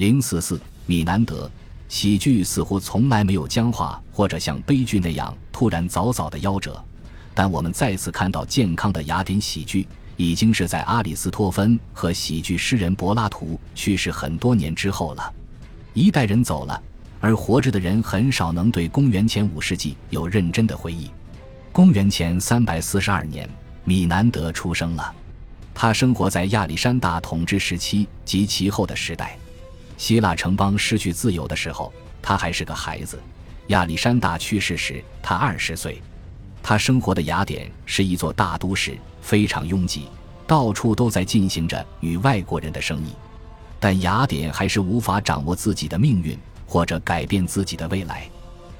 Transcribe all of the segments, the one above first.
零四四米南德喜剧似乎从来没有僵化或者像悲剧那样突然早早的夭折，但我们再次看到健康的雅典喜剧，已经是在阿里斯托芬和喜剧诗人柏拉图去世很多年之后了。一代人走了，而活着的人很少能对公元前五世纪有认真的回忆。公元前三百四十二年，米南德出生了。他生活在亚历山大统治时期及其后的时代。希腊城邦失去自由的时候，他还是个孩子。亚历山大去世时，他二十岁。他生活的雅典是一座大都市，非常拥挤，到处都在进行着与外国人的生意。但雅典还是无法掌握自己的命运，或者改变自己的未来。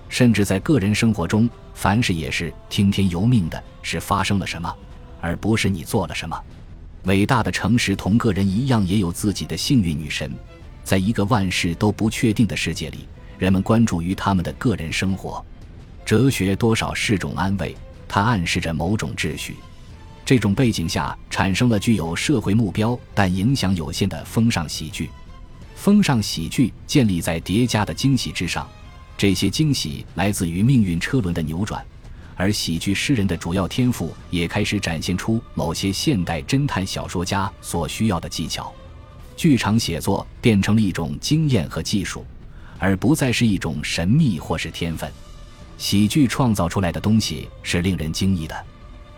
甚至在个人生活中，凡事也是听天由命的，是发生了什么，而不是你做了什么。伟大的城市同个人一样，也有自己的幸运女神。在一个万事都不确定的世界里，人们关注于他们的个人生活。哲学多少是种安慰，它暗示着某种秩序。这种背景下，产生了具有社会目标但影响有限的风尚喜剧。风尚喜剧建立在叠加的惊喜之上。这些惊喜来自于命运车轮的扭转，而喜剧诗人的主要天赋也开始展现出某些现代侦探小说家所需要的技巧。剧场写作变成了一种经验和技术，而不再是一种神秘或是天分。喜剧创造出来的东西是令人惊异的。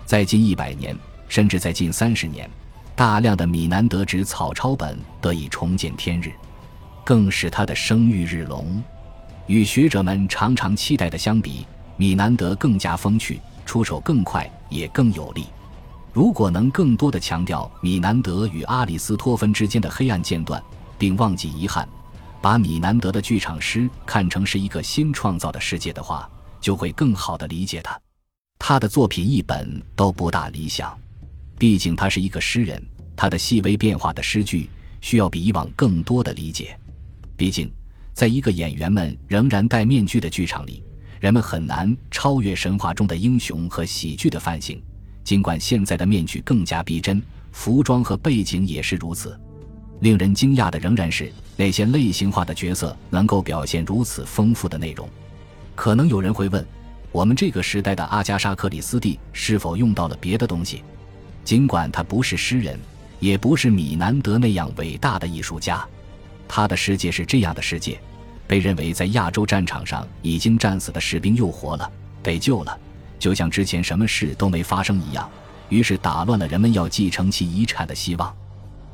在近一百年，甚至在近三十年，大量的米南德纸草抄本得以重见天日，更使他的声誉日隆。与学者们常常期待的相比，米南德更加风趣，出手更快，也更有力。如果能更多的强调米南德与阿里斯托芬之间的黑暗间断，并忘记遗憾，把米南德的剧场诗看成是一个新创造的世界的话，就会更好的理解他。他的作品一本都不大理想，毕竟他是一个诗人，他的细微变化的诗句需要比以往更多的理解。毕竟。在一个演员们仍然戴面具的剧场里，人们很难超越神话中的英雄和喜剧的范型。尽管现在的面具更加逼真，服装和背景也是如此。令人惊讶的仍然是那些类型化的角色能够表现如此丰富的内容。可能有人会问：我们这个时代的阿加莎·克里斯蒂是否用到了别的东西？尽管他不是诗人，也不是米南德那样伟大的艺术家。他的世界是这样的世界，被认为在亚洲战场上已经战死的士兵又活了，被救了，就像之前什么事都没发生一样。于是打乱了人们要继承其遗产的希望。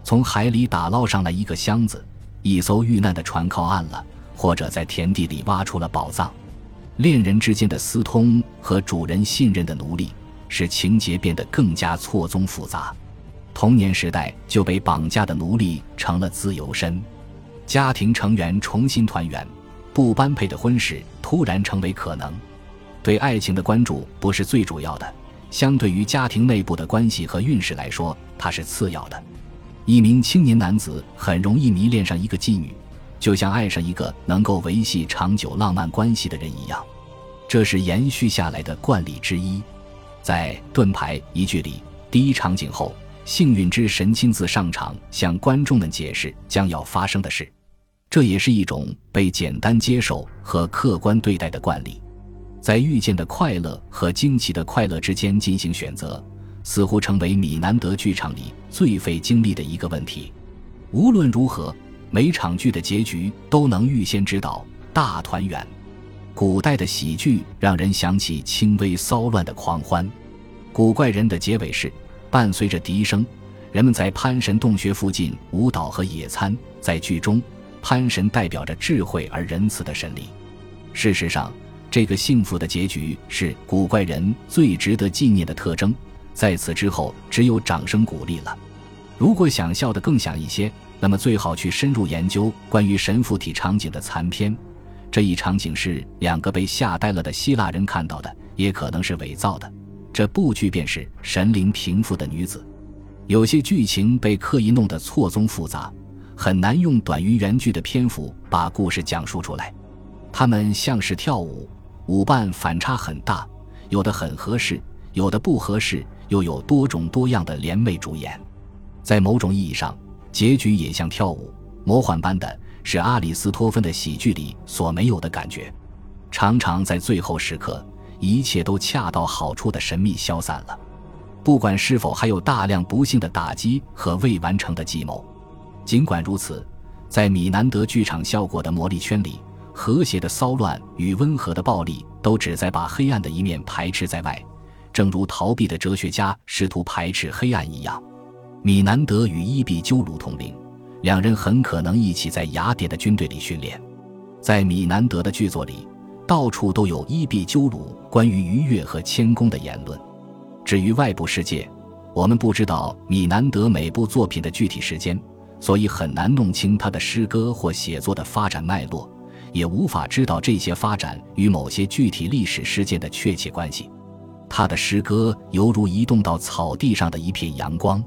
从海里打捞上来一个箱子，一艘遇难的船靠岸了，或者在田地里挖出了宝藏。恋人之间的私通和主人信任的奴隶，使情节变得更加错综复杂。童年时代就被绑架的奴隶成了自由身。家庭成员重新团圆，不般配的婚事突然成为可能。对爱情的关注不是最主要的，相对于家庭内部的关系和运势来说，它是次要的。一名青年男子很容易迷恋上一个妓女，就像爱上一个能够维系长久浪漫关系的人一样，这是延续下来的惯例之一。在《盾牌》一句里，第一场景后，幸运之神亲自上场，向观众们解释将要发生的事。这也是一种被简单接受和客观对待的惯例，在遇见的快乐和惊奇的快乐之间进行选择，似乎成为米南德剧场里最费精力的一个问题。无论如何，每场剧的结局都能预先知道大团圆。古代的喜剧让人想起轻微骚乱的狂欢。古怪人的结尾是伴随着笛声，人们在潘神洞穴附近舞蹈和野餐。在剧中。潘神代表着智慧而仁慈的神力。事实上，这个幸福的结局是古怪人最值得纪念的特征。在此之后，只有掌声鼓励了。如果想笑得更响一些，那么最好去深入研究关于神附体场景的残篇。这一场景是两个被吓呆了的希腊人看到的，也可能是伪造的。这部剧便是神灵平复的女子。有些剧情被刻意弄得错综复杂。很难用短于原剧的篇幅把故事讲述出来。他们像是跳舞，舞伴反差很大，有的很合适，有的不合适，又有多种多样的联袂主演。在某种意义上，结局也像跳舞，魔幻般的是阿里斯托芬的喜剧里所没有的感觉。常常在最后时刻，一切都恰到好处的神秘消散了，不管是否还有大量不幸的打击和未完成的计谋。尽管如此，在米南德剧场效果的魔力圈里，和谐的骚乱与温和的暴力都旨在把黑暗的一面排斥在外，正如逃避的哲学家试图排斥黑暗一样。米南德与伊壁鸠鲁同龄，两人很可能一起在雅典的军队里训练。在米南德的剧作里，到处都有伊壁鸠鲁关于愉悦和谦恭的言论。至于外部世界，我们不知道米南德每部作品的具体时间，所以很难弄清他的诗歌或写作的发展脉络，也无法知道这些发展与某些具体历史事件的确切关系。他的诗歌犹如移动到草地上的一片阳光。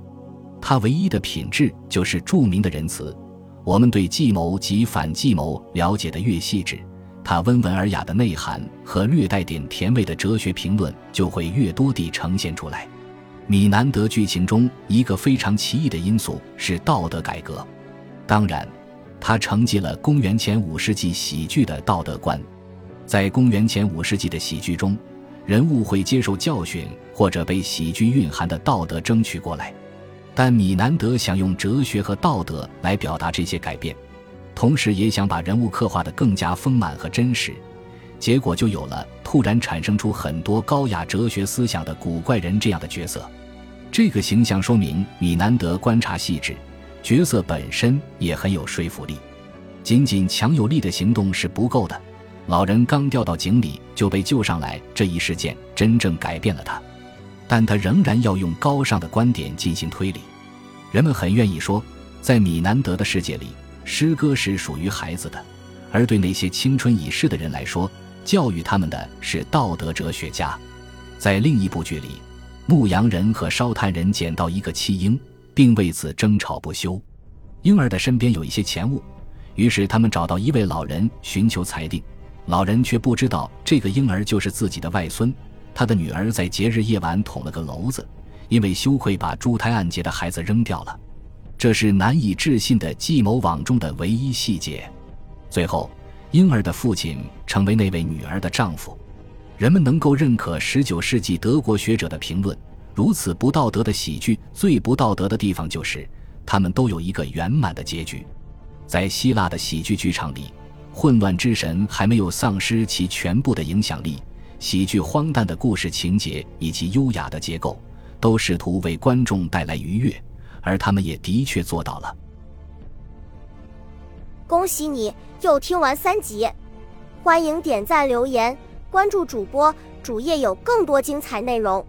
他唯一的品质就是著名的仁慈。我们对计谋及反计谋了解的越细致，他温文尔雅的内涵和略带点甜味的哲学评论就会越多地呈现出来。米南德剧情中一个非常奇异的因素是道德改革。当然，他承继了公元前五世纪喜剧的道德观。在公元前五世纪的喜剧中，人物会接受教训，或者被喜剧蕴含的道德争取过来。但米南德想用哲学和道德来表达这些改变，同时也想把人物刻画得更加丰满和真实，结果就有了突然产生出很多高雅哲学思想的古怪人这样的角色。这个形象说明米南德观察细致，角色本身也很有说服力。仅仅强有力的行动是不够的，老人刚掉到井里就被救上来这一事件真正改变了他。但他仍然要用高尚的观点进行推理。人们很愿意说，在米南德的世界里，诗歌是属于孩子的；而对那些青春已逝的人来说，教育他们的是道德哲学家。在另一部剧里，牧羊人和烧炭人捡到一个弃婴，并为此争吵不休。婴儿的身边有一些钱物，于是他们找到一位老人寻求裁定，老人却不知道这个婴儿就是自己的外孙。他的女儿在节日夜晚捅了个篓子，因为羞愧把珠胎暗结的孩子扔掉了。这是难以置信的计谋网中的唯一细节。最后，婴儿的父亲成为那位女儿的丈夫。人们能够认可19世纪德国学者的评论：如此不道德的喜剧，最不道德的地方就是他们都有一个圆满的结局。在希腊的喜剧剧场里，混乱之神还没有丧失其全部的影响力。喜剧荒诞的故事情节以及优雅的结构，都试图为观众带来愉悦，而他们也的确做到了。恭喜你又听完三集，欢迎点赞、留言、关注主播，主页有更多精彩内容。